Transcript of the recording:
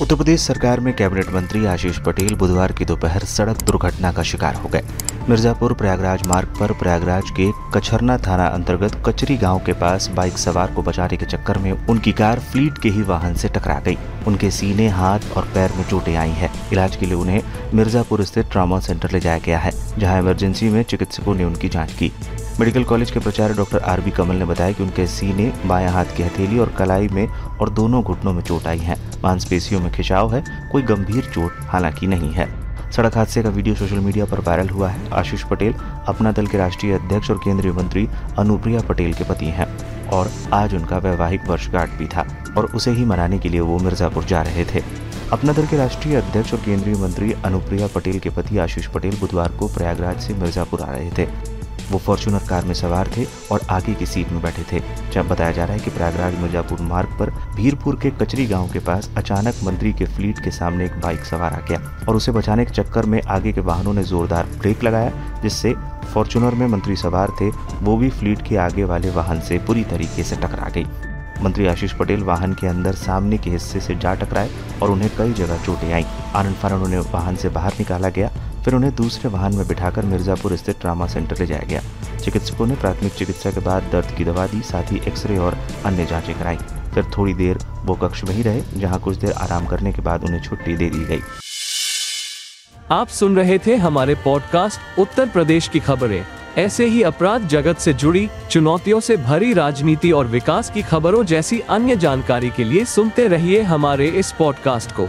उत्तर प्रदेश सरकार में कैबिनेट मंत्री आशीष पटेल बुधवार की दोपहर सड़क दुर्घटना का शिकार हो गए। मिर्जापुर प्रयागराज मार्ग पर प्रयागराज के कछरना थाना अंतर्गत कचरी गाँव के पास बाइक सवार को बचाने के चक्कर में उनकी कार फ्लीट के ही वाहन से टकरा गई। उनके सीने, हाथ और पैर में चोटें आई हैं। इलाज के लिए उन्हें मिर्जापुर स्थित ट्रामा सेंटर ले जाया गया है, जहाँ इमरजेंसी में चिकित्सकों ने उनकी जाँच की। मेडिकल कॉलेज के प्राचार्य डॉक्टर आर बी कमल ने बताया कि उनके सीने, बाएँ हाथ की हथेली और कलाई में और दोनों घुटनों में चोट आई है। मांसपेशियों में खिंचाव है, कोई गंभीर चोट हालाँकि नहीं है। सड़क हादसे का वीडियो सोशल मीडिया पर वायरल हुआ है। आशीष पटेल, अपना दल के राष्ट्रीय अध्यक्ष और केंद्रीय मंत्री अनुप्रिया पटेल के पति हैं और आज उनका वैवाहिक वर्षगांठ भी था और उसे ही मनाने के लिए वो मिर्जापुर जा रहे थे। अपना दल के राष्ट्रीय अध्यक्ष और केंद्रीय मंत्री अनुप्रिया पटेल के पति आशीष पटेल बुधवार को प्रयागराज से मिर्जापुर आ रहे थे। वो फॉर्चूनर कार में सवार थे और आगे की सीट में बैठे थे। जब बताया जा रहा है कि प्रयागराज मिर्जापुर मार्ग पर भीरपुर के कचरी गाँव के पास अचानक मंत्री के फ्लीट के सामने एक बाइक सवार आ गया और उसे बचाने के चक्कर में आगे के वाहनों ने जोरदार ब्रेक लगाया, जिससे फॉर्चूनर में मंत्री सवार थे, वो भी फ्लीट के आगे वाले वाहन से पूरी तरीके से टकरा गई। मंत्री आशीष पटेल वाहन के अंदर सामने के हिस्से से जा टकराए और उन्हें कई जगह चोटें आई। आनंद फानन उन्हें वाहन से बाहर निकाला गया फिर उन्हें दूसरे वाहन में बिठाकर मिर्जापुर स्थित ट्रामा सेंटर ले जाया गया। चिकित्सकों ने प्राथमिक चिकित्सा के बाद दर्द की दवा दी, साथ ही एक्सरे और अन्य जांचें कराई। फिर थोड़ी देर वो कक्ष में ही रहे, जहाँ कुछ देर आराम करने के बाद उन्हें छुट्टी दे दी गई। आप सुन रहे थे हमारे पॉडकास्ट उत्तर प्रदेश की खबरें। ऐसे ही अपराध जगत से जुड़ी, चुनौतियों से भरी राजनीति और विकास की खबरों जैसी अन्य जानकारी के लिए सुनते रहिए हमारे इस पॉडकास्ट को।